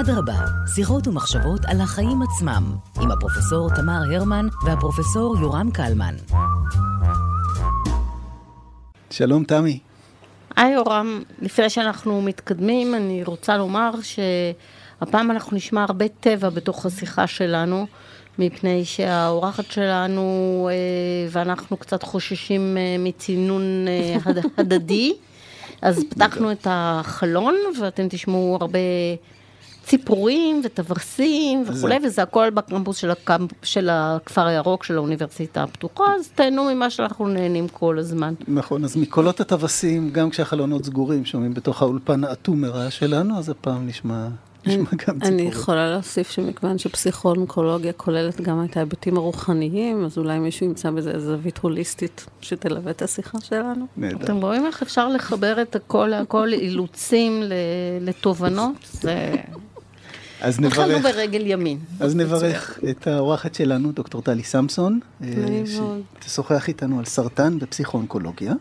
אדרבה, שיחות ומחשבות על החיים עצמם, עם הפרופסור תמר הרמן והפרופסור יורם קלמן. שלום תמי. היי יורם, לפני שאנחנו מתקדמים, אני רוצה לומר שהפעם אנחנו נשמע הרבה טבע בתוך השיחה שלנו, מפני שהאורחת שלנו אה, ואנחנו קצת חוששים אה, מצינון אה, הדדי. אז פתחנו את החלון, ואתם תשמעו הרבה ציפורים וטוורסים וכולי, וזה הכל בקמפוס של, הקמפ, של הכפר הירוק של האוניברסיטה הפתוחה, אז תהנו ממה שאנחנו נהנים כל הזמן. נכון, אז מקולות הטווסים, גם כשהחלונות סגורים, שומעים בתוך האולפן האטום מרעש שלנו, אז הפעם נשמע אני יכולה להוסיף שמכיוון שפסיכואונקולוגיה כוללת גם את ההיבטים הרוחניים, אז אולי מישהו ימצא בזה זווית הוליסטית שתלווה את השיחה שלנו. נהדר. אתם רואים איך אפשר לחבר את הכל, הכל אילוצים לתובנות? זה... אז נברך. התחלנו ברגל ימין. אז נברך את האורחת שלנו, דוקטור טלי סמסון, אה, שתשוחח איתנו על סרטן בפסיכואונקולוגיה.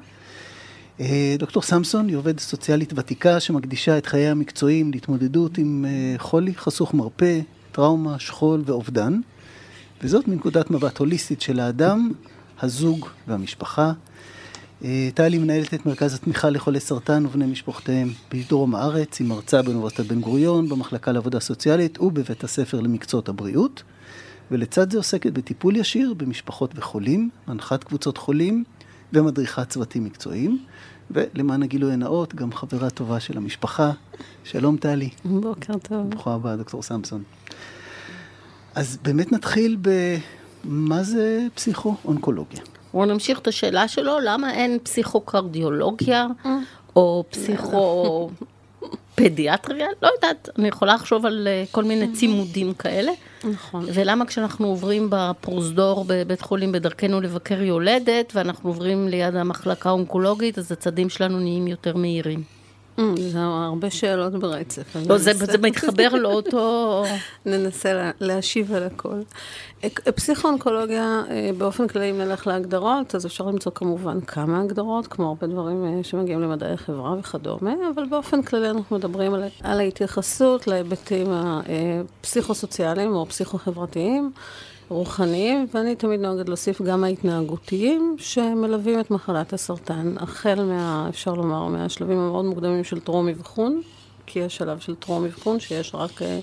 אה, דוקטור סמסון היא עובדת סוציאלית ותיקה שמקדישה את חייה המקצועיים להתמודדות עם אה, חולי חסוך מרפא, טראומה, שכול ואובדן, וזאת מנקודת מבט הוליסטית של האדם, הזוג והמשפחה. אה, טלי מנהלת את מרכז התמיכה לחולי סרטן ובני משפחותיהם בדרום הארץ, היא מרצה באוניברסיטת בן גוריון, במחלקה לעבודה סוציאלית ובבית הספר למקצועות הבריאות, ולצד זה עוסקת בטיפול ישיר במשפחות וחולים, מנחת קבוצות חולים ומדריכת צוותים מקצועיים. ולמען הגילוי הנאות, גם חברה טובה של המשפחה. שלום טלי. בוקר טוב. ברוכה הבאה, דוקטור סמסון. אז באמת נתחיל במה זה פסיכו-אונקולוגיה. בואו נמשיך את השאלה שלו, למה אין פסיכו-קרדיולוגיה, או פסיכו... פדיאטריה? לא יודעת, אני יכולה לחשוב על אה, כל מיני צימודים כאלה. נכון. ולמה כשאנחנו עוברים בפרוזדור בבית חולים בדרכנו לבקר יולדת, ואנחנו עוברים ליד המחלקה האונקולוגית, אז הצדים שלנו נהיים יותר מהירים. Mm, זה הרבה שאלות ברצף. לא, זה, זה מתחבר לאותו... ננסה להשיב על הכל. פסיכואונקולוגיה, אה, באופן כללי, אם נלך להגדרות, אז אפשר למצוא כמובן כמה הגדרות, כמו הרבה דברים אה, שמגיעים למדעי החברה וכדומה, אבל באופן כללי אנחנו מדברים על, על ההתייחסות להיבטים הפסיכוסוציאליים או פסיכו-חברתיים. רוחניים, ואני תמיד נוהגת להוסיף גם ההתנהגותיים שמלווים את מחלת הסרטן, החל מה, אפשר לומר, מהשלבים המאוד מוקדמים של טרום אבחון, כי יש שלב של טרום אבחון שיש רק אה,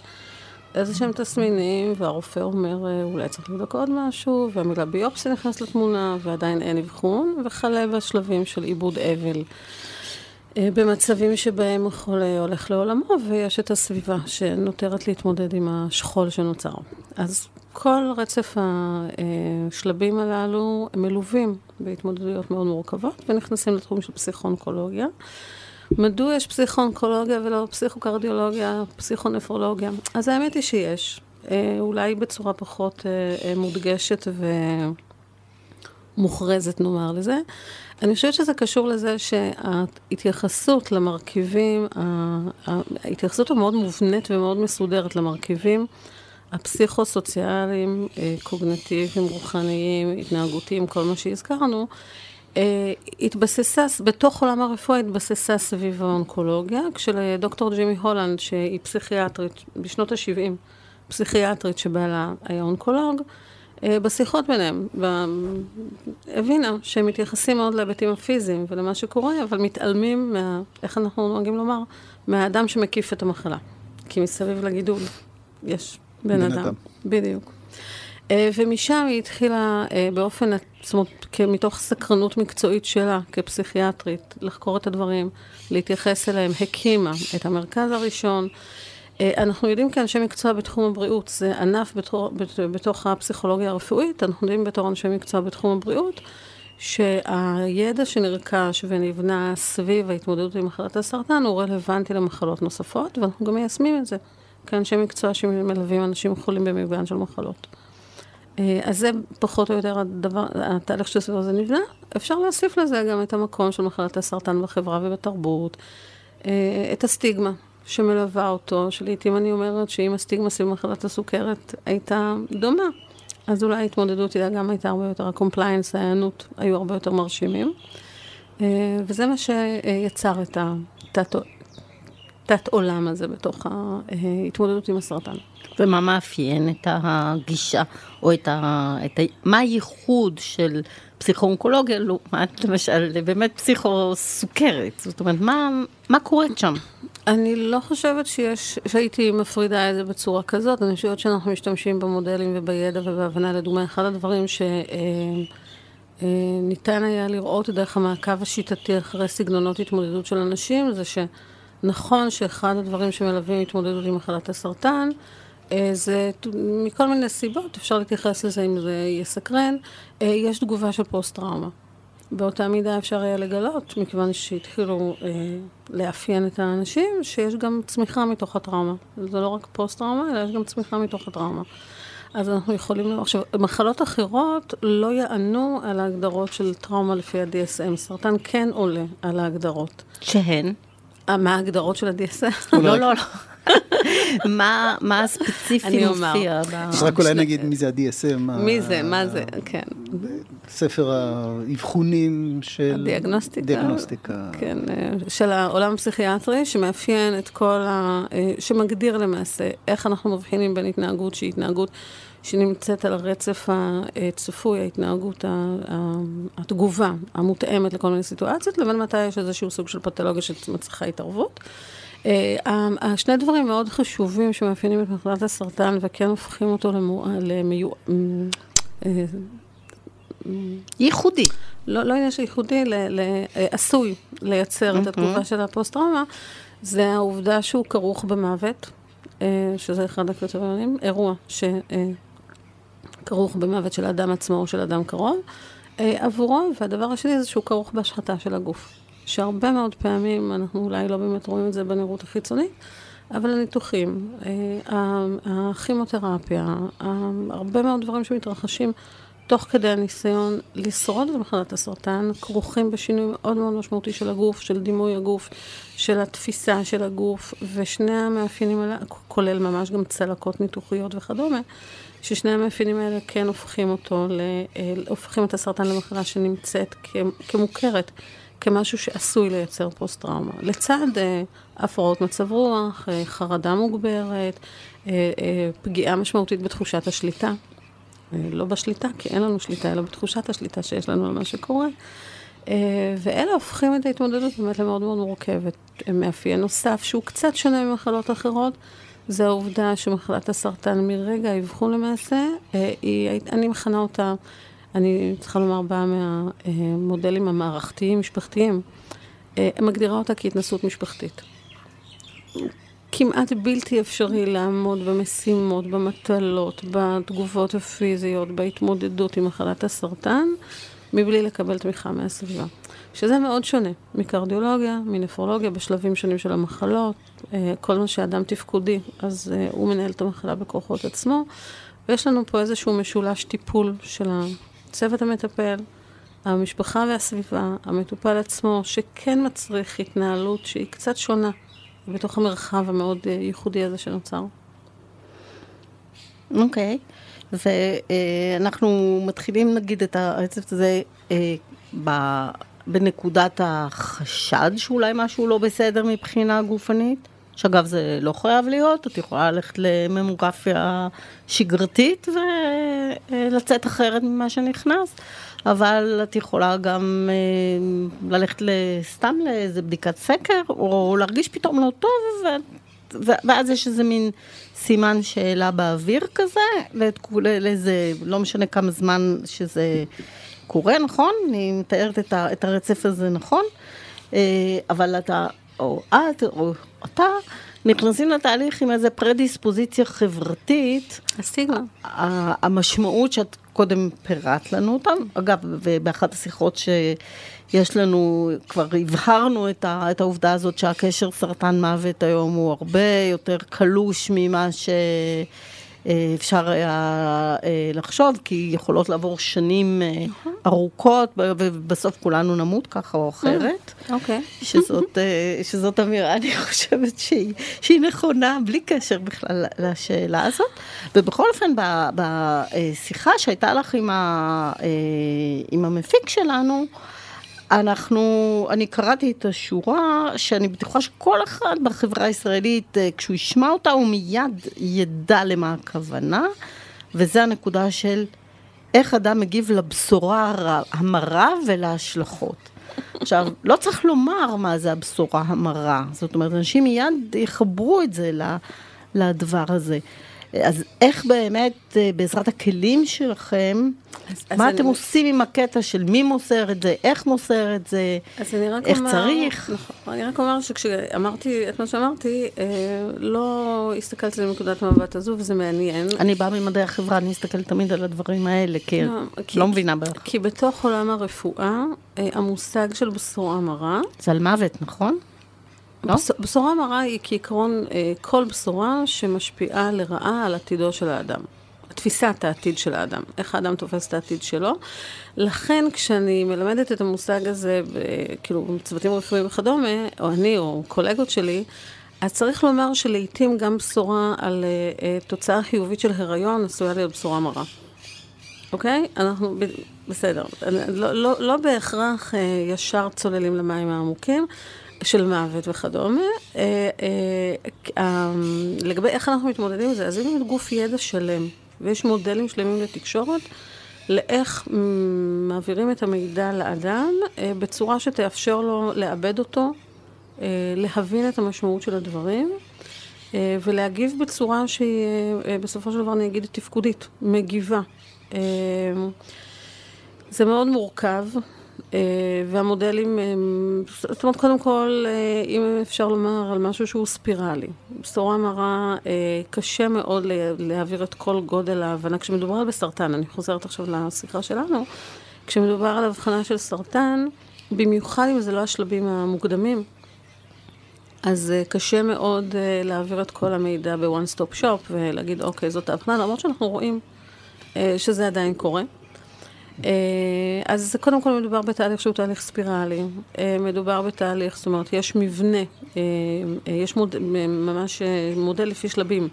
איזה שהם תסמינים, והרופא אומר, אה, אולי צריך לבדוק עוד משהו, והמילה ביופסיה נכנסת לתמונה, ועדיין אין אבחון, וכלה בשלבים של עיבוד אבל. אה, במצבים שבהם החולה הולך לעולמו, ויש את הסביבה שנותרת להתמודד עם השכול שנוצר. אז כל רצף השלבים הללו הם מלווים בהתמודדויות מאוד מורכבות, ונכנסים לתחום של פסיכואונקולוגיה. מדוע יש פסיכואונקולוגיה ולא פסיכוקרדיולוגיה, פסיכונפרולוגיה? אז האמת היא שיש. אה, אולי בצורה פחות אה, מודגשת ומוכרזת, נאמר לזה. אני חושבת שזה קשור לזה שההתייחסות למרכיבים, ההתייחסות המאוד מובנית ומאוד מסודרת למרכיבים הפסיכו-סוציאליים, אה, קוגנטיביים, רוחניים, התנהגותיים, כל מה שהזכרנו, אה, התבססה, בתוך עולם הרפואה התבססה סביב האונקולוגיה, כשלדוקטור ג'ימי הולנד, שהיא פסיכיאטרית, בשנות ה-70, פסיכיאטרית שבעלה היה אונקולוג, אה, בשיחות ביניהם, הבינה שהם מתייחסים מאוד להיבטים הפיזיים ולמה שקורה, אבל מתעלמים מה, איך אנחנו נוהגים לומר, מהאדם שמקיף את המחלה. כי מסביב לגידול יש בן, בן אדם. אדם. בדיוק. אה, ומשם היא התחילה אה, באופן, זאת אומרת, מתוך סקרנות מקצועית שלה כפסיכיאטרית, לחקור את הדברים, להתייחס אליהם, הקימה את המרכז הראשון. אה, אנחנו יודעים כאנשי מקצוע בתחום הבריאות, זה ענף בתור, בתוך הפסיכולוגיה הרפואית, אנחנו יודעים בתור אנשי מקצוע בתחום הבריאות, שהידע שנרכש ונבנה סביב ההתמודדות עם מחלת הסרטן הוא רלוונטי למחלות נוספות, ואנחנו גם מיישמים את זה כאנשי מקצוע שמלווים אנשים חולים במגוון של מחלות. אה, אז זה פחות או יותר הדבר, התהליך שסביבו זה נבנה. אפשר להוסיף לזה גם את המקום של מחלת הסרטן בחברה ובתרבות, אה, את הסטיגמה שמלווה אותו, שלעיתים אני אומרת שאם הסטיגמה סביב מחלת הסוכרת הייתה דומה, אז אולי ההתמודדות איתה גם הייתה הרבה יותר, ה compliance, ההיענות, היו הרבה יותר מרשימים. אה, וזה מה שיצר את התת עולם הזה בתוך ההתמודדות עם הסרטן. ומה מאפיין את הגישה, או את ה... את ה מה הייחוד של פסיכו-אונקולוגיה לעומת למשל באמת פסיכו-סוכרת? זאת אומרת, מה, מה קורה שם? אני לא חושבת שיש, שהייתי מפרידה את זה בצורה כזאת, אני חושבת שאנחנו משתמשים במודלים ובידע ובהבנה, לדוגמה, אחד הדברים שניתן אה, היה לראות דרך המעקב השיטתי אחרי סגנונות התמודדות של אנשים, זה שנכון שאחד הדברים שמלווים התמודדות עם מחלת הסרטן, אה, זה מכל מיני סיבות, אפשר להתייחס לזה אם זה יסקרן, אה, יש תגובה של פוסט-טראומה. באותה מידה אפשר היה לגלות, מכיוון שהתחילו אה, לאפיין את האנשים, שיש גם צמיחה מתוך הטראומה. זה לא רק פוסט-טראומה, אלא יש גם צמיחה מתוך הטראומה. אז אנחנו יכולים עכשיו, מחלות אחרות לא יענו על ההגדרות של טראומה לפי ה-DSM. סרטן כן עולה על ההגדרות. שהן? מה ההגדרות של ה-DSM? לא, לא, לא. מה, הספציפי מופיע? אז רק אולי נגיד מי זה ה-DSM. מי זה, מה זה, כן. ספר האבחונים של... הדיאגנוסטיקה. דיאגנוסטיקה. כן, אה, של העולם הפסיכיאטרי, שמאפיין את כל ה... אה, שמגדיר למעשה איך אנחנו מבחינים בין התנהגות שהיא התנהגות שנמצאת על הרצף הצפוי, ההתנהגות, התגובה המותאמת לכל מיני סיטואציות, לבין מתי יש איזשהו סוג של פתולוגיה שמצריכה התערבות. אה, שני דברים מאוד חשובים שמאפיינים את מחלת הסרטן וכן הופכים אותו למיו... אה, ייחודי. לא, לא עניין של ייחודי, אה, עשוי לייצר את התגובה של הפוסט-טראומה, זה העובדה שהוא כרוך במוות, שזה אחד הקריטריונים, אירוע שכרוך במוות של האדם עצמו או של אדם קרוב, עבורו, והדבר השני זה שהוא כרוך בהשחתה של הגוף. שהרבה מאוד פעמים, אנחנו אולי לא באמת רואים את זה בנראות החיצונית, אבל הניתוחים, אה, הכימותרפיה, הרבה מאוד דברים שמתרחשים תוך כדי הניסיון לשרוד את מחלת הסרטן, כרוכים בשינוי מאוד מאוד משמעותי של הגוף, של דימוי הגוף, של התפיסה של הגוף, ושני המאפיינים האלה, כולל ממש גם צלקות ניתוחיות וכדומה, ששני המאפיינים האלה כן הופכים אותו, אה, הופכים את הסרטן למחלה שנמצאת כמוכרת. כמשהו שעשוי לייצר פוסט-טראומה. לצד אה, הפרעות מצב רוח, אה, חרדה מוגברת, פגיעה משמעותית בתחושת השליטה. אה, לא בשליטה, כי אין לנו שליטה, אלא בתחושת השליטה שיש לנו על מה שקורה. אה, ואלה הופכים את ההתמודדות באמת למאוד מאוד מורכבת. מאפיין נוסף שהוא קצת שונה ממחלות אחרות, זה העובדה שמחלת הסרטן מרגע האבחון למעשה, אה, היא, אני מכנה אותה אני צריכה לומר, באה מהמודלים המערכתיים, משפחתיים, מגדירה אותה כהתנסות משפחתית. כמעט בלתי אפשרי לעמוד במשימות, במטלות, בתגובות הפיזיות, בהתמודדות עם מחלת הסרטן, מבלי לקבל תמיכה מהסביבה. שזה מאוד שונה מקרדיולוגיה, מנפרולוגיה, בשלבים שונים של המחלות. אה, כל מה שאדם תפקודי, אז אה, הוא מנהל את המחלה בכוחות עצמו. ויש לנו פה איזשהו משולש טיפול של הצוות המטפל, המשפחה והסביבה, המטופל עצמו, שכן מצריך התנהלות שהיא קצת שונה בתוך המרחב המאוד אה, ייחודי הזה שנוצר. אוקיי, okay. ואנחנו מתחילים נגיד את הרצף הזה אה, בנקודת החשד שאולי משהו לא בסדר מבחינה גופנית. שאגב זה לא חייב להיות, את יכולה ללכת לממוגרפיה שגרתית ולצאת אחרת ממה שנכנס, אבל את יכולה גם אה, ללכת סתם לאיזה בדיקת סקר, או להרגיש פתאום לא טוב, ו... ואז יש איזה מין סימן שאלה באוויר כזה, לאיזה, לא משנה כמה זמן שזה קורה, נכון? אני מתארת את הרצף הזה נכון, אה, אבל אתה... או את, או אתה, נכנסים לתהליך עם איזה פרדיספוזיציה חברתית. הסטיגמה. המשמעות שאת קודם פירט לנו אותה, אגב, ובאחת השיחות שיש לנו, כבר הבהרנו את, ה, את העובדה הזאת שהקשר סרטן מוות היום הוא הרבה יותר קלוש ממה ש... אה, אפשר היה אה, לחשוב, כי יכולות לעבור שנים אה, נכון. ארוכות, ובסוף כולנו נמות ככה או אחרת. אוקיי. שזאת, שזאת אמירה, אני חושבת שהיא, שהיא נכונה, בלי קשר בכלל לשאלה הזאת. ובכל אופן, בשיחה שהייתה לך עם, ה, עם המפיק שלנו, אנחנו, אני קראתי את השורה שאני בטוחה שכל אחד בחברה הישראלית, אה, כשהוא ישמע אותה, הוא מיד ידע למה הכוונה, וזה הנקודה של איך אדם מגיב לבשורה המרה ולהשלכות. עכשיו, לא צריך לומר מה זה הבשורה המרה, זאת אומרת, אנשים מיד יחברו את זה לדבר הזה. אז איך באמת, אה, בעזרת הכלים שלכם, אז, מה אז אתם אני... עושים עם הקטע של מי מוסר את זה, איך מוסר את זה, איך אומר, צריך? נכון, אני רק אומר שכשאמרתי את מה שאמרתי, אה, לא הסתכלתי על נקודת המבט הזו, וזה מעניין. אני באה ממדעי החברה, אני אסתכל תמיד על הדברים האלה, כי לא, כי לא מבינה בערך. כי בתוך עולם הרפואה, אה, המושג של בשורה מרה... זה על מוות, נכון? לא? בשורה מרה היא כעיקרון אה, כל בשורה שמשפיעה לרעה על עתידו של האדם. תפיסת העתיד של האדם, איך האדם תופס את העתיד שלו. לכן כשאני מלמדת את המושג הזה, כאילו, בצוותים רפואיים וכדומה, או אני או קולגות שלי, אז צריך לומר שלעיתים גם בשורה על uh, uh, תוצאה חיובית של הריון עשויה להיות בשורה מרה. אוקיי? אנחנו, בסדר. לא, לא, לא בהכרח uh, ישר צוללים למים העמוקים. של מוות וכדומה. אה, אה, אמ, לגבי איך אנחנו מתמודדים עם זה, אז יש גוף ידע שלם, ויש מודלים שלמים לתקשורת, לאיך מעבירים את המידע לאדם אה, בצורה שתאפשר לו לעבד אותו, להבין את המשמעות של הדברים. ולהגיב בצורה שהיא בסופו של דבר, אני אגיד, תפקודית, מגיבה. זה מאוד מורכב, אה, והמודלים, זאת אומרת, קודם כל, אה, אם אפשר לומר על משהו שהוא ספירלי. בשורה מרה, אה, קשה מאוד להעביר את כל גודל ההבנה. כשמדובר על בסרטן, אני חוזרת עכשיו לשיחה שלנו, כשמדובר על הבחנה של סרטן, במיוחד אם זה לא השלבים המוקדמים, אז קשה מאוד להעביר את כל המידע ב-one stop shop ולהגיד, אוקיי, זאת ההבחנה, למרות שאנחנו רואים שזה עדיין קורה. אה, אז קודם כל מדובר בתהליך שהוא תהליך ספירלי, אה, מדובר בתהליך, זאת אומרת, יש מבנה, אה, יש מוד, ממש מודל לפי שלבים.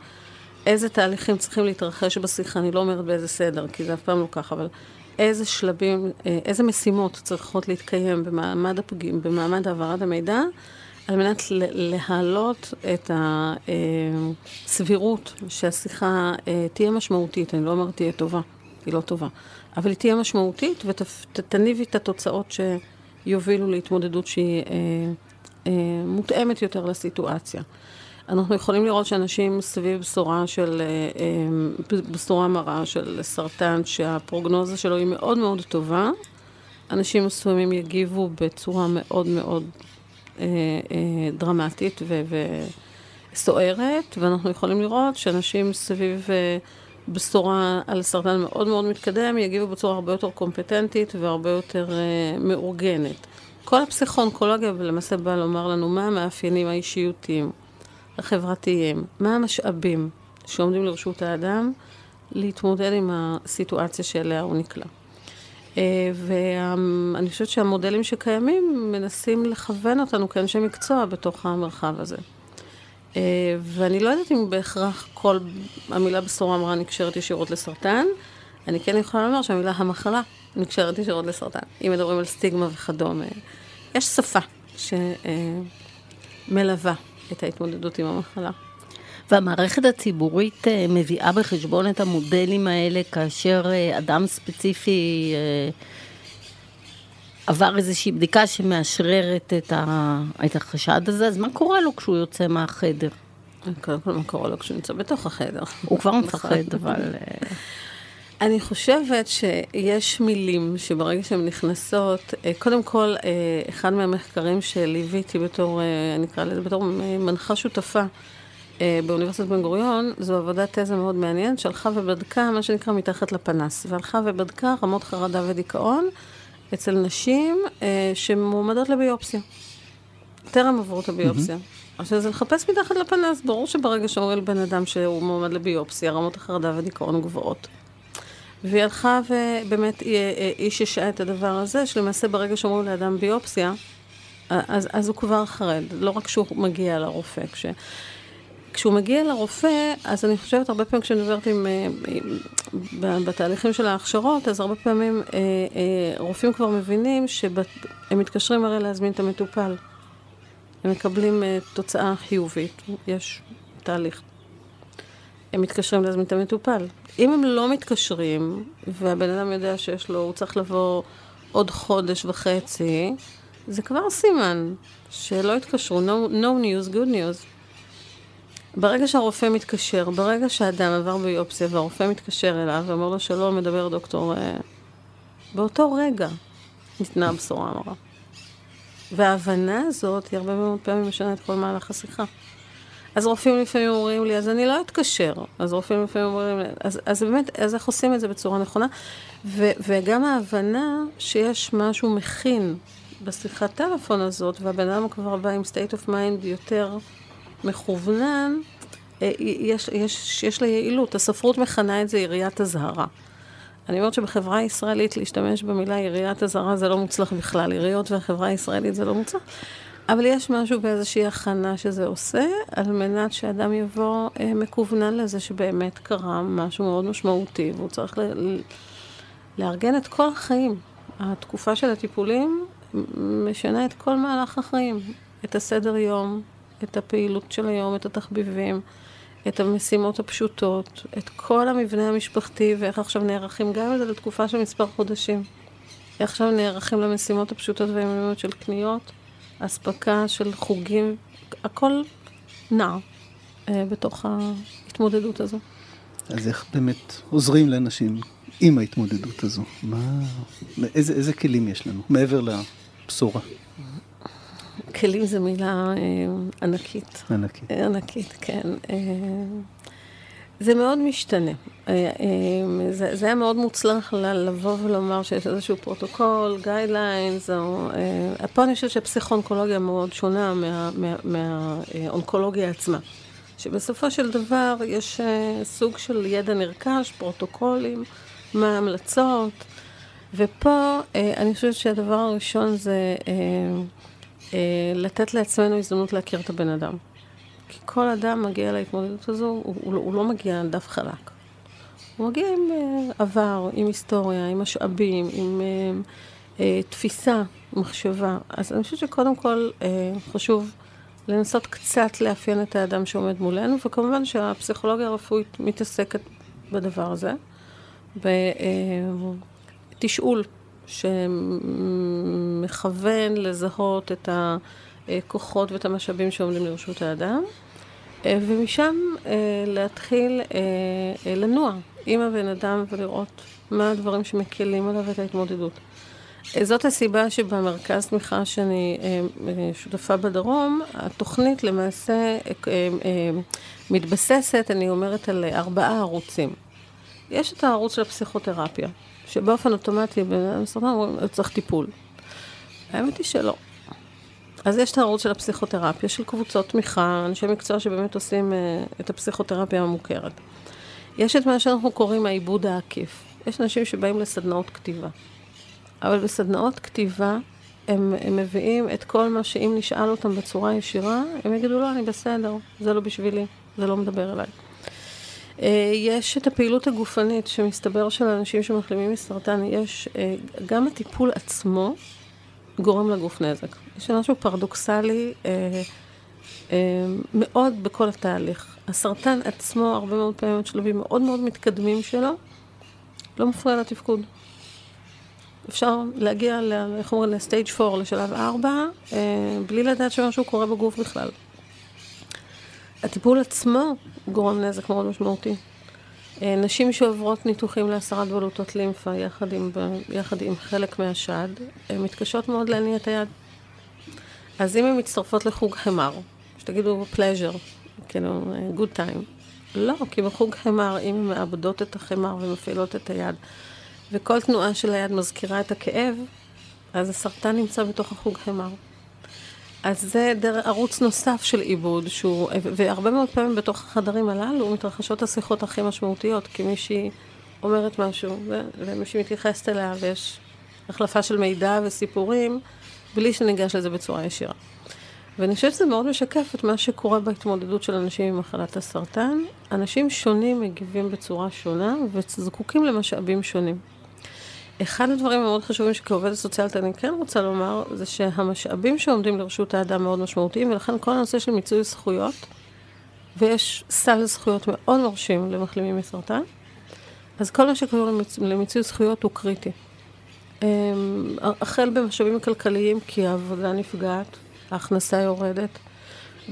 איזה תהליכים צריכים להתרחש בשיחה, אני לא אומרת באיזה סדר, כי זה אף פעם לא ככה, אבל איזה שלבים, איזה משימות צריכות להתקיים במעמד הפגיעים, במעמד העברת המידע, על מנת להעלות את הסבירות שהשיחה תהיה משמעותית, אני לא אומרת תהיה טובה, היא לא טובה. אבל היא תהיה משמעותית ותניבי את התוצאות שיובילו להתמודדות שהיא אה, אה, מותאמת יותר לסיטואציה. אנחנו יכולים לראות שאנשים סביב בשורה של, אה, אה, בשורה מרה של סרטן, שהפרוגנוזה שלו היא מאוד מאוד טובה, אנשים מסוימים יגיבו בצורה מאוד מאוד אה, אה, דרמטית וסוערת, ואנחנו יכולים לראות שאנשים סביב... אה, בשורה על סרטן מאוד מאוד מתקדם, יגיבו בצורה הרבה יותר קומפטנטית והרבה יותר uh, מאורגנת. כל הפסיכואונקולוגיה למעשה באה לומר לנו מה המאפיינים האישיותיים, החברתיים, מה המשאבים שעומדים לרשות האדם להתמודד עם הסיטואציה שאליה הוא נקלע. Uh, ואני חושבת שהמודלים שקיימים מנסים לכוון אותנו כאנשי מקצוע בתוך המרחב הזה. אה, ואני לא יודעת אם בהכרח כל המילה בשורה אמרה נקשרת ישירות לסרטן. אני כן יכולה לומר שהמילה המחלה נקשרת ישירות לסרטן. אם מדברים על סטיגמה וכדומה. יש שפה שמלווה את ההתמודדות עם המחלה. והמערכת הציבורית אה, מביאה בחשבון את המודלים האלה כאשר אה, אדם ספציפי עבר איזושהי בדיקה שמאשררת את, ה, את החשד הזה, אז מה קורה לו כשהוא יוצא מהחדר? קודם כל, מה קורה לו כשהוא נמצא בתוך החדר? הוא כבר מפחד, אבל... אה, אני חושבת שיש מילים שברגע שהן נכנסות, אה, קודם כל, אה, אחד מהמחקרים שליוויתי בתור, אני אקרא לזה בתור מנחה שותפה באוניברסיטת בן גוריון, זו עבודת תזה מאוד מעניינת, שהלכה ובדקה מה שנקרא מתחת לפנס, והלכה ובדקה רמות חרדה ודיכאון. אצל נשים אה, שמועמדות לביופסיה. טרם עברו את הביופסיה. Mm-hmm. עכשיו, זה לחפש מתחת לפנס. ברור שברגע שאומרים לבן אדם שהוא מועמד לביופסיה, רמות החרדה ודיכאון גבוהות. והיא הלכה ובאמת היא איששה את הדבר הזה, שלמעשה ברגע שאומרים לאדם ביופסיה, אז, אז הוא כבר חרד, לא רק שהוא מגיע לרופא. כש... כשהוא מגיע לרופא, אז אני חושבת הרבה פעמים כשאני מדברת עם, עם, בתהליכים של ההכשרות, אז הרבה פעמים אה, אה, רופאים כבר מבינים שהם מתקשרים הרי להזמין את המטופל. הם מקבלים אה, תוצאה חיובית, יש תהליך. הם מתקשרים להזמין את המטופל. אם הם לא מתקשרים, והבן אדם יודע שיש לו, הוא צריך לבוא עוד חודש וחצי, זה כבר סימן שלא התקשרו, no, no news, good news. ברגע שהרופא מתקשר, ברגע שהאדם עבר ביופסיה והרופא מתקשר אליו ואומר לו שלום, מדבר דוקטור, אה, באותו רגע ניתנה הבשורה המרה. וההבנה הזאת היא הרבה מאוד פעמים משנה את כל מהלך השיחה. אז רופאים לפעמים אומרים לי, אז אני לא אתקשר. אז רופאים לפעמים אומרים לי, אז, אז באמת, אז איך עושים את זה בצורה נכונה? ו, וגם ההבנה שיש משהו מכין בשיחת טלפון הזאת, והבן אדם כבר בא עם state of mind יותר מכוונן, אה, יש, יש, יש לה יעילות. הספרות מכנה את זה יריית אזהרה. אני אומרת שבחברה הישראלית להשתמש במילה יריית אזהרה זה לא מוצלח בכלל. יריות והחברה הישראלית זה לא מוצלח. אבל יש משהו באיזושהי הכנה שזה עושה, על מנת שאדם יבוא אה, מקוונן לזה שבאמת קרה משהו מאוד משמעותי, והוא צריך ל- לארגן את כל החיים. התקופה של הטיפולים משנה את כל מהלך החיים, את הסדר יום, את הפעילות של היום, את התחביבים, את המשימות הפשוטות, את כל המבנה המשפחתי ואיך עכשיו נערכים, גם אם זה לתקופה של מספר חודשים. איך עכשיו נערכים למשימות הפשוטות והיומיומיות של קניות, אספקה של חוגים, הכל נע אה, בתוך ההתמודדות הזו. אז איך באמת עוזרים לאנשים עם ההתמודדות הזו? מה, איזה, איזה כלים יש לנו, מעבר לבשורה? כלים זו מילה אה, ענקית. ענקית. אה, ענקית, כן. אה, זה מאוד משתנה. אה, אה, זה, זה היה מאוד מוצלח לבוא ולומר שיש איזשהו פרוטוקול, guidelines, או... פה אני חושבת שהפסיכואונקולוגיה מאוד שונה מהאונקולוגיה מה, מה, עצמה. שבסופו של דבר יש סוג של ידע נרכש, פרוטוקולים, מה ההמלצות, ופה אני חושבת שהדבר הראשון זה לתת לעצמנו הזדמנות להכיר את הבן אדם. כי כל אדם מגיע להתמודדות הזו, הוא, הוא, הוא לא מגיע על דף חלק. הוא מגיע עם uh, עבר, עם היסטוריה, עם משאבים, עם uh, uh, תפיסה, מחשבה. אז אני חושבת שקודם כל uh, חשוב לנסות קצת לאפיין את האדם שעומד מולנו, וכמובן שהפסיכולוגיה הרפואית מתעסקת בדבר הזה, בתשאול שמכוון לזהות את. הכוחות ואת המשאבים שעומדים לרשות האדם, אה, ומשם אה, להתחיל אה, לנוע עם הבן אדם ולראות מה הדברים שמקלים עליו את ההתמודדות. זאת הסיבה שבמרכז תמיכה שאני שותפה בדרום, התוכנית למעשה מתבססת, אני אומרת, על ארבעה ערוצים. יש את הערוץ של הפסיכותרפיה, שבאופן אוטומטי, בן אדם צריך טיפול. האמת היא שלא. אז יש את הערוץ של הפסיכותרפיה, של קבוצות תמיכה, אנשי מקצוע שבאמת עושים uh, את הפסיכותרפיה המוכרת. יש את מה שאנחנו קוראים העיבוד העקיף. יש אנשים שבאים לסדנאות כתיבה. אבל בסדנאות כתיבה הם, הם מביאים את כל מה שאם נשאל אותם בצורה ישירה, הם יגידו, לא, אני בסדר, זה לא בשבילי, זה לא מדבר אליי. Uh, יש את הפעילות הגופנית שמסתבר של אנשים שמחלימים מסרטן, יש uh, גם הטיפול עצמו גורם לגוף נזק. יש משהו פרדוקסלי אה, אה, מאוד בכל התהליך. הסרטן עצמו, הרבה מאוד פעמים שלבים מאוד מאוד מתקדמים שלו, לא מפריע לתפקוד. אפשר להגיע, איך אומרים, לסטייג' 4, לשלב 4, אה, בלי לדעת שמשהו קורה בגוף בכלל. הטיפול עצמו גורם נזק מאוד משמעותי. אה, נשים שעוברות ניתוחים להסרת בלוטות לימפה יחד עם, יחד עם חלק מהשד, הן מתקשות מאוד להניע את היד. אז אם הן מצטרפות לחוג חמר, שתגידו pleasure, כאילו good time, לא, כי בחוג חמר, אם הן מאבדות את החמר ומפעילות את היד, וכל תנועה של היד מזכירה את הכאב, אז הסרטן נמצא בתוך החוג חמר. אז זה דר, ערוץ נוסף של עיבוד, שהוא, והרבה מאוד פעמים בתוך החדרים הללו מתרחשות השיחות הכי משמעותיות, כי מישהי אומרת משהו, ומישהי מתייחסת אליה, ויש החלפה של מידע וסיפורים, בלי שניגש לזה בצורה ישירה. ואני חושבת שזה מאוד משקף את מה שקורה בהתמודדות של אנשים עם מחלת הסרטן. אנשים שונים מגיבים בצורה שונה וזקוקים למשאבים שונים. אחד הדברים המאוד חשובים שכעובדת סוציאלית אני כן רוצה לומר, זה שהמשאבים שעומדים לרשות האדם מאוד משמעותיים, ולכן כל הנושא של מיצוי זכויות, ויש סל זכויות מאוד מרשים למחלימים מסרטן, אז כל מה שקשור למיצ... למיצוי זכויות הוא קריטי. אמ, החל במשאבים כלכליים, כי העבודה נפגעת, ההכנסה יורדת.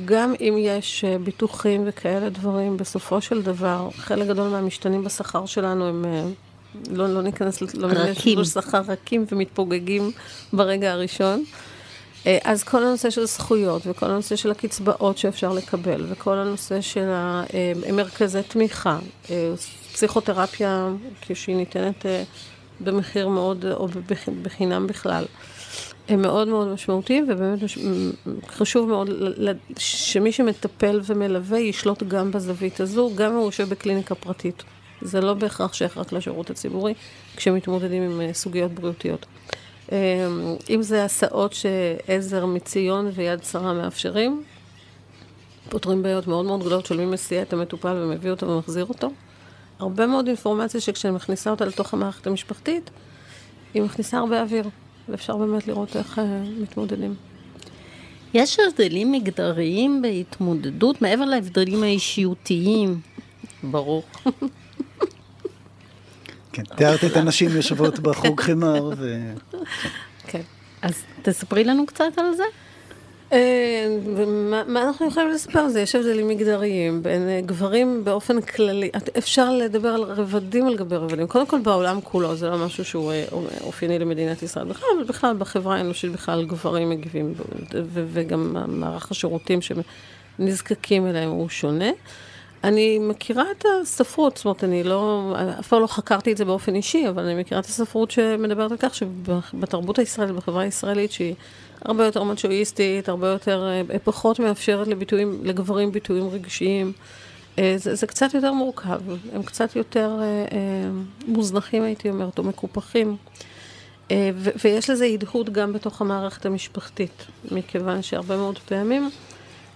גם אם יש אה, ביטוחים וכאלה דברים, בסופו של דבר, חלק גדול מהמשתנים בשכר שלנו הם, אה, לא, לא ניכנס, לא רכים. שכר רכים ומתפוגגים ברגע הראשון. אה, אז כל הנושא של זכויות, וכל הנושא של הקצבאות שאפשר לקבל, וכל הנושא של מרכזי תמיכה, פסיכותרפיה, כשהיא ניתנת במחיר מאוד, או בחינם בכלל. הם מאוד מאוד משמעותיים, ובאמת חשוב מאוד שמי שמטפל ומלווה ישלוט גם בזווית הזו, גם אם הוא יושב בקליניקה פרטית. זה לא בהכרח שייך רק לשירות הציבורי, כשמתמודדים עם אה, סוגיות בריאותיות. אמ, אם זה הסעות שעזר מציון ויד שרה מאפשרים, פותרים בעיות מאוד מאוד גדולות של מי מסיע את המטופל ומביא אותו ומחזיר אותו. הרבה מאוד אינפורמציה שכשאני מכניסה אותה לתוך המערכת המשפחתית, היא מכניסה הרבה אוויר. ואפשר באמת לראות איך uh, מתמודדים. יש הבדלים מגדריים בהתמודדות, מעבר להבדלים האישיותיים, ברור. כן, תיארת את הנשים יושבות בחוג חמר ו... כן. אז תספרי לנו קצת על זה. אה, מה אנחנו יכולים לספר על זה? יש הבדלים מגדריים בין אה, גברים באופן כללי. אפשר לדבר על רבדים על גבי רבדים. קודם כל בעולם כולו, זה לא משהו שהוא אה, אופייני למדינת ישראל בכלל, אבל בכלל בחברה האנושית בכלל גברים מגיבים, וגם מערך השירותים שנזקקים אליהם הוא שונה. אני מכירה את הספרות, זאת אומרת, אני לא, אף פעם לא חקרתי את זה באופן אישי, אבל אני מכירה את הספרות שמדברת על כך שבתרבות הישראלית, בחברה הישראלית, שהיא הרבה יותר מצ'ואיסטית, הרבה יותר, אה, פחות מאפשרת לביטויים, לגברים ביטויים רגשיים. אה, זה, זה קצת יותר מורכב, הם קצת יותר אה, מוזנחים, הייתי אומרת, או מקופחים. ויש לזה הדהוד גם בתוך המערכת המשפחתית, מכיוון שהרבה מאוד פעמים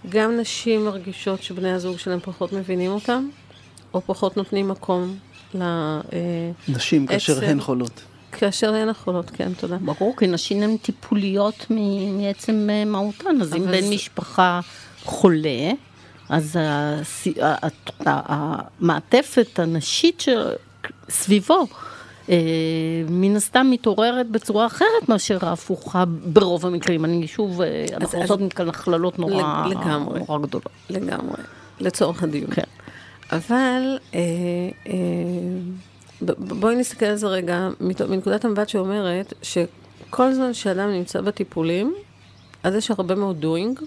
גם נשים מרגישות שבני הזוג שלהם פחות מבינים אותם, או פחות נותנים מקום ל... אה, נשים כאשר הן חולות. כאשר הן החולות, כן, תודה. ברור, כי נשים הן טיפוליות מעצם אה, מהותן, אז אם בן משפחה חולה, אז המעטפת הנשית סביבו, אה, מן הסתם מתעוררת בצורה אחרת מאשר ההפוכה ברוב המקרים. אני שוב, אה, אנחנו עושות מכאן הכללות נורא, נורא גדולות. לגמרי, לצורך הדיון. כן. אבל אה, אה, בואי נסתכל על זה רגע מנקודת המבט שאומרת שכל זמן שאדם נמצא בטיפולים, אז יש הרבה מאוד doing,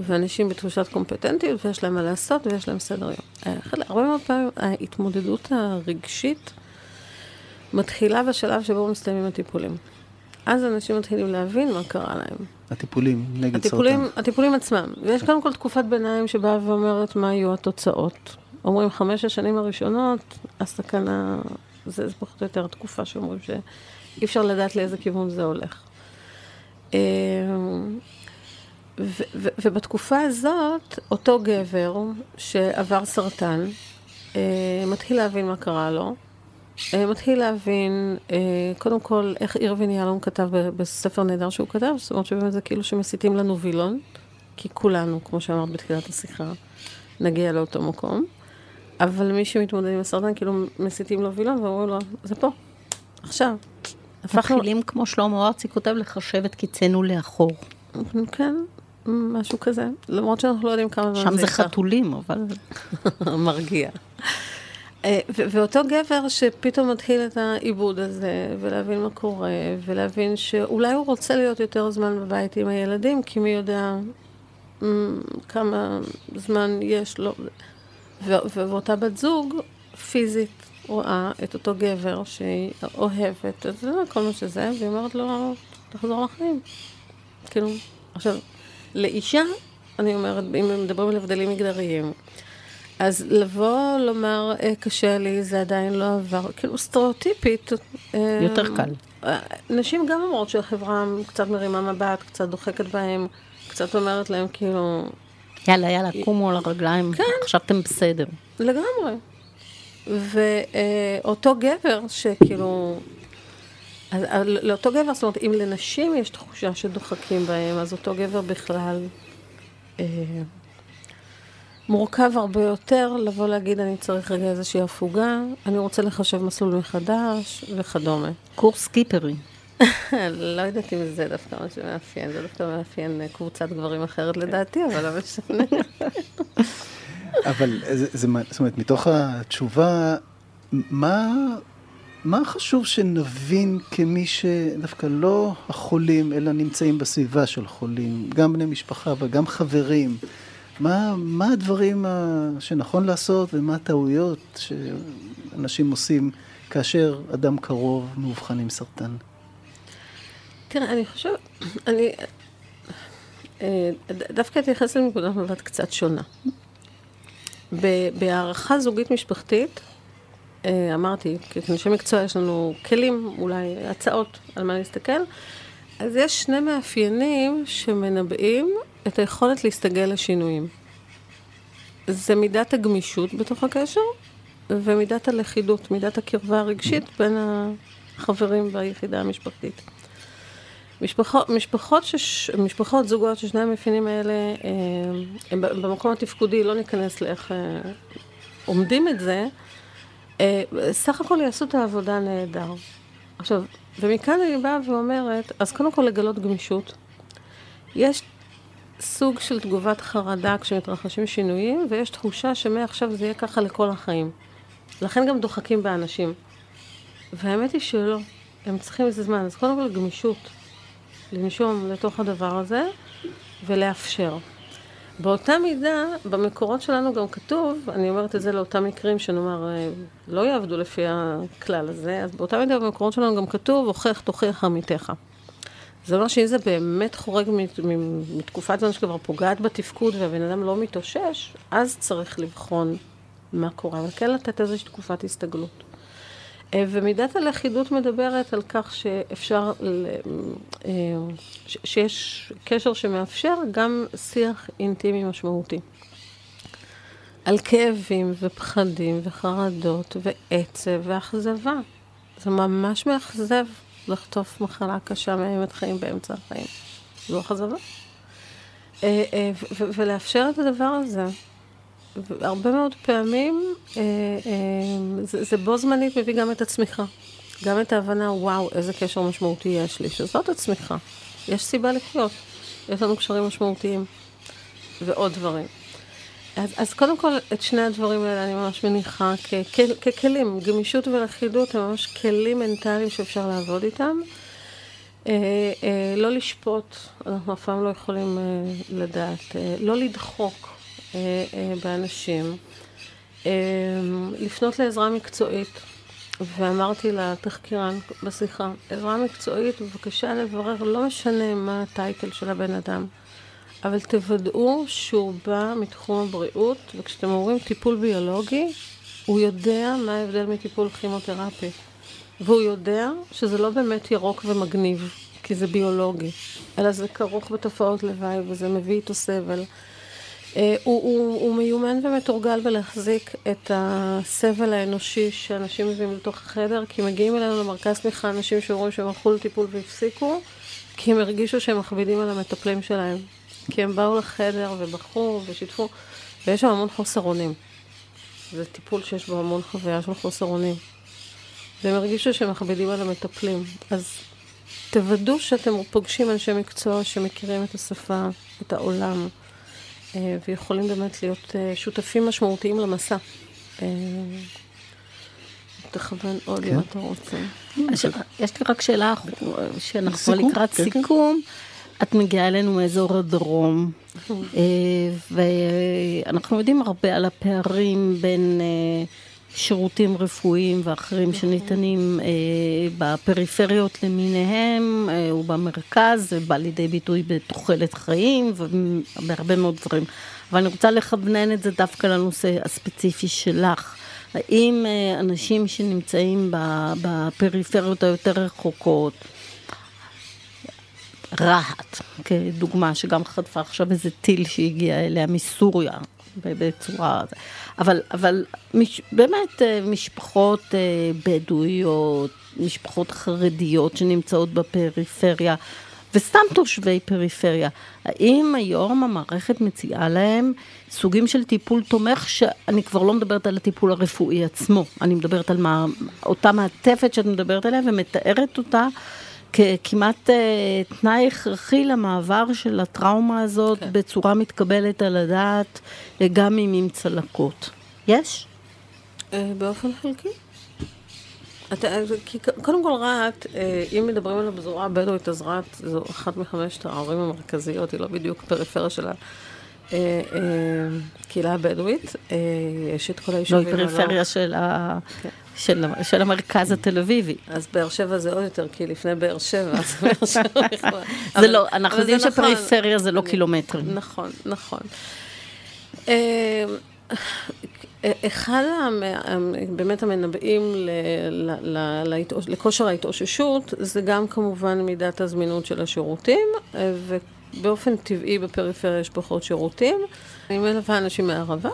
ואנשים בתחושת קומפטנטיות, ויש להם מה לעשות, ויש להם סדר יום. אה, הרבה מאוד פעמים ההתמודדות הרגשית מתחילה בשלב שבו מסתיימים הטיפולים. אז אנשים מתחילים להבין מה קרה להם. הטיפולים נגד הטיפולים, סרטן. הטיפולים עצמם. ויש קודם כל תקופת ביניים שבאה ואומרת מה יהיו התוצאות. אומרים חמש השנים הראשונות, הסכנה, זה, זה פחות או יותר התקופה שאומרים שאי אפשר לדעת לאיזה כיוון זה הולך. אמ, ו- ו- ובתקופה הזאת, אותו גבר שעבר סרטן, אה, מתחיל להבין מה קרה לו, מתחיל להבין, אה, קודם כל, איך אירווין יהלום כתב בספר נהדר שהוא כתב, זאת אומרת שבאמת זה כאילו שמסיתים לנו וילון, כי כולנו, כמו שאמרת בתחילת השיחה, נגיע לאותו מקום. אבל מי שמתמודד עם הסרטן, כאילו מסיתים לו וילון ואומרים לו, זה פה, עכשיו. מתחילים כמו שלמה ארצי כותב, לחשב את קיצנו לאחור. כן, משהו כזה. למרות שאנחנו לא יודעים כמה זמן זה שם זה חתולים, אבל... מרגיע. אה, ואותו גבר שפתאום מתחיל את העיבוד הזה, ולהבין מה קורה, ולהבין שאולי הוא רוצה להיות יותר זמן בבית עם הילדים, כי מי יודע כמה זמן יש לו. ואותה בת זוג, פיזית, רואה את אותו גבר שהיא אוהבת, אז זה כל מה שזה, והיא אומרת לו, תחזור לחיים. כאילו, עכשיו, לאישה, אני אומרת, אם מדברים על הבדלים מגדריים, אז לבוא, לומר, אה, קשה לי, זה עדיין לא עבר, כאילו סטריאוטיפית. אה, יותר קל. נשים גם אומרות שהחברה קצת מרימה מבט, קצת דוחקת בהם, קצת אומרת להם כאילו... יאללה, יאללה, קומו על הרגליים, כן. עכשיו אתם בסדר. לגמרי. ואותו גבר שכאילו... אז, לאותו גבר, זאת אומרת, אם לנשים יש תחושה שדוחקים בהם, אז אותו גבר בכלל אה, מורכב הרבה יותר לבוא להגיד, אני צריך רגע איזושהי הפוגה, אני רוצה לחשב מסלול מחדש וכדומה. קורס קיפרי. לא יודעת אם זה דווקא מה שמאפיין, זה דווקא מאפיין קבוצת גברים אחרת לדעתי, אבל לא משנה. אבל זה, זה, זאת אומרת, מתוך התשובה, מה, מה חשוב שנבין כמי שדווקא לא החולים, אלא נמצאים בסביבה של חולים, גם בני משפחה וגם חברים? מה, מה הדברים שנכון לעשות ומה הטעויות שאנשים עושים כאשר אדם קרוב מאובחן עם סרטן? תראה, אני חושבת, אני אה, דווקא אתייחס לנקודת מבט קצת שונה. בהערכה זוגית משפחתית, אה, אמרתי, כאנשי מקצוע יש לנו כלים, אולי הצעות על מה להסתכל, אז יש שני מאפיינים שמנבאים את היכולת להסתגל לשינויים. זה מידת הגמישות בתוך הקשר, ומידת הלכידות, מידת הקרבה הרגשית בין החברים ביחידה המשפחתית. משפחות, משפחות, שש, משפחות, זוגות ששני המאפיינים האלה אה, הם במקום התפקודי, לא ניכנס לאיך אה, עומדים את זה, אה, סך הכל יעשו את העבודה נהדר. עכשיו, ומכאן אני באה ואומרת, אז קודם כל לגלות גמישות. יש סוג של תגובת חרדה כשמתרחשים שינויים, ויש תחושה שמעכשיו זה יהיה ככה לכל החיים. לכן גם דוחקים באנשים. והאמת היא שלא, הם צריכים איזה זמן. אז קודם כל גמישות. לנשום לתוך הדבר הזה ולאפשר. באותה מידה, במקורות שלנו גם כתוב, אני אומרת את זה לאותם מקרים שנאמר אה, לא יעבדו לפי הכלל הזה, אז באותה מידה במקורות שלנו גם כתוב, הוכח תוכיח עמיתך. זה אומר שאם זה באמת חורג מתקופת זמן שכבר פוגעת בתפקוד והבן אדם לא מתאושש, אז צריך לבחון מה קורה, וכן לתת איזושהי תקופת הסתגלות. אה, ומידת הלכידות מדברת על כך שאפשר, אה, שיש קשר שמאפשר גם שיח אינטימי משמעותי. על כאבים ופחדים וחרדות ועצב ואכזבה. זה ממש מאכזב לחטוף מחלה קשה מאיימת חיים באמצע החיים. זו אכזבה. אה, ולאפשר את הדבר הזה. הרבה מאוד פעמים אה, אה, זה בו זמנית מביא גם את הצמיחה. גם את ההבנה, וואו, איזה קשר משמעותי יש לי, שזאת הצמיחה. יש סיבה לחיות. יש לנו קשרים משמעותיים ועוד דברים. אז, אז קודם כל, את שני הדברים האלה אני ממש מניחה כ- כ- ככלים. גמישות ולכידות הם ממש כלים מנטליים שאפשר לעבוד איתם. אה, אה, לא לשפוט, אנחנו אף פעם לא יכולים אה, לדעת. אה, לא לדחוק. אה, אה, באנשים, אה, לפנות לעזרה מקצועית. ואמרתי לתחקירן בשיחה, עזרה מקצועית, בבקשה לברר, לא משנה מה הטייטל של הבן אדם, אבל תוודאו שהוא בא מתחום הבריאות, וכשאתם אומרים טיפול ביולוגי, הוא יודע מה ההבדל מטיפול כימותרפי. והוא יודע שזה לא באמת ירוק ומגניב, כי זה ביולוגי, אלא זה כרוך בתופעות לוואי וזה מביא איתו סבל. אה, הוא, הוא, הוא מיומן ומתורגל בלהחזיק את הסבל האנושי שאנשים מביאים לתוך החדר, כי מגיעים אלינו למרכז תמיכה אנשים שאומרים שהם הלכו לטיפול והפסיקו, כי הם הרגישו שהם מכבידים על המטפלים שלהם. כי הם באו לחדר ובחרו ושיתפו, ויש שם המון חוסר אונים. זה טיפול שיש בו המון חוויה של חוסר אונים. והם הרגישו שהם מכבידים על המטפלים. אז תוודאו שאתם פוגשים אנשי מקצוע שמכירים את השפה, את העולם. אה, ויכולים באמת להיות אה, שותפים משמעותיים למסע. אה, תכוון עוד אם כן. אתה רוצה. יש לי רק שאלה, שאנחנו לקראת כן, כן. סיכום. את מגיעה אלינו מאזור הדרום, ואנחנו יודעים הרבה על הפערים בין שירותים רפואיים ואחרים שניתנים אה, בפריפריות למיניהם אה, ובמרכז, זה בא לידי ביטוי בתוחלת חיים ובהרבה מאוד דברים. אבל אני רוצה לכוונן את זה דווקא לנושא הספציפי שלך. האם אה, אנשים שנמצאים בפריפריות היותר רחוקות, רהט, כדוגמה, שגם חטפה עכשיו איזה טיל שהגיע אליה מסוריה, בצורה... אבל, אבל מש, באמת אה, משפחות אה, בדואיות, משפחות חרדיות שנמצאות בפריפריה, וסתם תושבי פריפריה. האם היום המערכת מציעה להם סוגים של טיפול תומך, שאני כבר לא מדברת על הטיפול הרפואי עצמו, אני מדברת על מה, אותה מעטפת שאת מדברת עליה ומתארת אותה ככמעט אה, תנאי הכרחי למעבר של הטראומה הזאת כן. בצורה מתקבלת על הדעת, אה, גם אם עם צלקות. יש? אה, באופן חלקי. אתה, כי קודם כל רהט, אם מדברים על הפזורה הבדואית, אז רהט זו אחת מחמשת הערים המרכזיות, היא לא בדיוק פריפריה של הקהילה הבדואית. יש את כל היישובים. לא, היא פריפריה של ה... כן. של, של המרכז התל אביבי. אז באר שבע זה עוד יותר, כי לפני באר שבע, אז באר שבע. זה לא, אנחנו יודעים נכון. שפריפריה זה לא קילומטרים. נכון, נכון. אה, אחד באמת המנבאים לכושר ההתאוששות זה גם כמובן מידת הזמינות של השירותים ובאופן טבעי בפריפריה יש פחות שירותים. אני מלווה אנשים מהערבה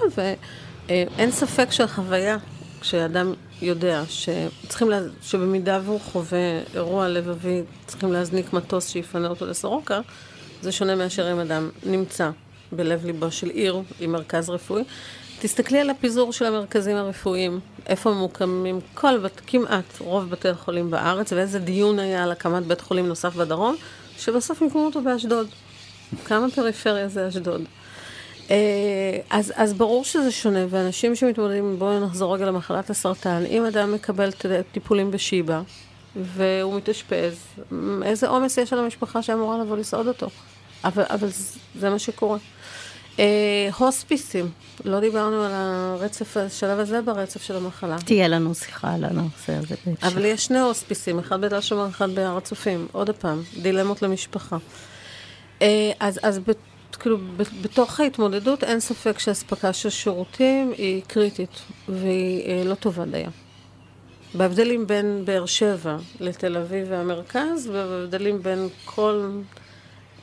ואין ספק שהחוויה כשאדם יודע שצריכים, לה, שבמידה והוא חווה אירוע לבבי, צריכים להזניק מטוס שיפנה אותו לסורוקה, זה שונה מאשר אם אדם נמצא בלב ליבו של עיר עם מרכז רפואי. תסתכלי על הפיזור של המרכזים הרפואיים, איפה ממוקמים כל, כמעט רוב בתי החולים בארץ, ואיזה דיון היה על הקמת בית חולים נוסף בדרום, שבסוף ימקמו אותו באשדוד. כמה פריפריה זה אשדוד? אה, אז, אז ברור שזה שונה, ואנשים שמתמודדים, בואו נחזור רגע למחלת הסרטן, אם אדם מקבל טיפולים בשיבא, והוא מתאשפז, איזה עומס יש על המשפחה שאמורה לבוא לסעוד אותו? אבל, אבל זה מה שקורה. אה, הוספיסים, לא דיברנו על הרצף, השלב הזה ברצף של המחלה. תהיה לנו שיחה על הנושא הזה. אבל יש שני הוספיסים, אחד בתל שומר, אחד בהר הצופים. עוד פעם, דילמות למשפחה. אה, אז, אז כאילו, בתוך ההתמודדות אין ספק שאספקה של שירותים היא קריטית והיא אה, לא טובה דייה. בהבדלים בין באר שבע לתל אביב והמרכז, ובהבדלים בין כל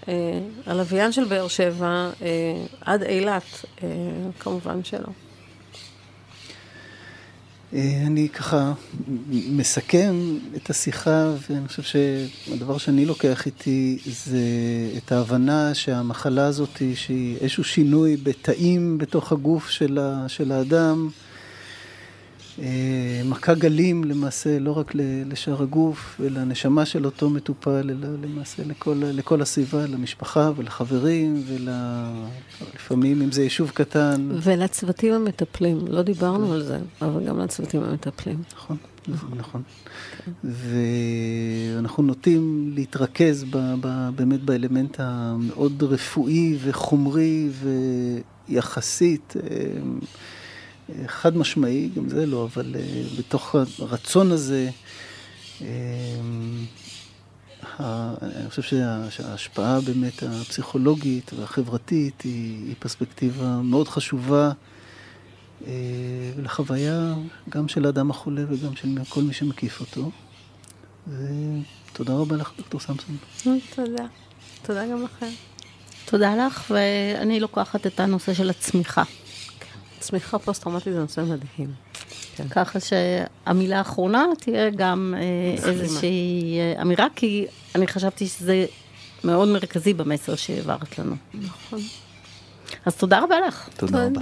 אה, הלוויין של באר שבע אה, עד אילת, אה, כמובן שלא. אה, אני ככה מסכם את השיחה, ואני חושב שהדבר שאני לוקח איתי זה את ההבנה שהמחלה הזאת, שהיא איזשהו שינוי בתאים בתוך הגוף של האדם, אה, מכה גלים למעשה לא רק לשאר הגוף ולנשמה של אותו מטופל, אלא למעשה לכל, לכל הסביבה, למשפחה ולחברים ולפעמים אם זה יישוב קטן. ולצוותים המטפלים, לא דיברנו כן. על זה, אבל גם לצוותים המטפלים. נכון, נכון, נכון. כן. ואנחנו נוטים להתרכז ב, ב, באמת באלמנט המאוד רפואי וחומרי ויחסית. אה, חד משמעי, גם זה לא, אבל uh, בתוך הרצון הזה, uh, אני חושב שה, שההשפעה באמת הפסיכולוגית והחברתית היא, היא פרספקטיבה מאוד חשובה uh, לחוויה גם של האדם החולה וגם של כל מי שמקיף אותו. ותודה רבה לך, דוקטור סמסון. תודה. תודה גם לכם. תודה לך, ואני לוקחת את הנושא של הצמיחה. צמיחה פוסט-טראומטית זה נושא מדהים. כן. ככה שהמילה האחרונה תהיה גם אה, איזושהי אה, אמירה, כי אני חשבתי שזה מאוד מרכזי במסר שהעברת לנו. נכון. אז תודה רבה לך. תודה רבה.